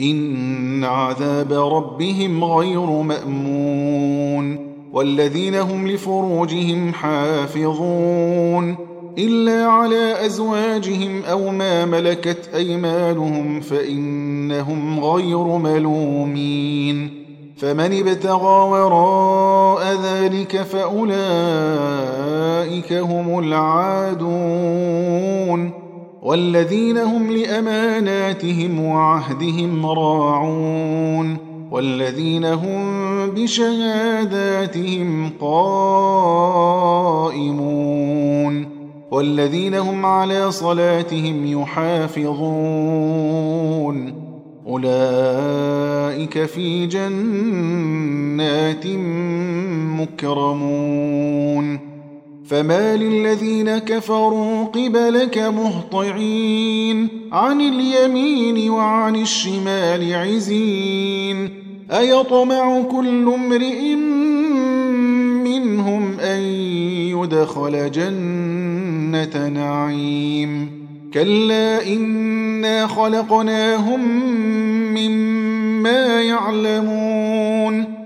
إن عذاب ربهم غير مأمون والذين هم لفروجهم حافظون إلا على أزواجهم أو ما ملكت أيمانهم فإنهم غير ملومين فمن ابتغى وراء ذلك فأولئك هم العادون والذين هم لأماناتهم وعهدهم راعون والذين هم بشهاداتهم قائمون والذين هم على صلاتهم يحافظون أولئك في جنات مكرمون فما للذين كفروا قبلك مهطعين. عن اليمين وعن الشمال عزين. أيطمع كل امرئ منهم أن يدخل جنة نعيم. كلا إنا خلقناهم مما يعلمون.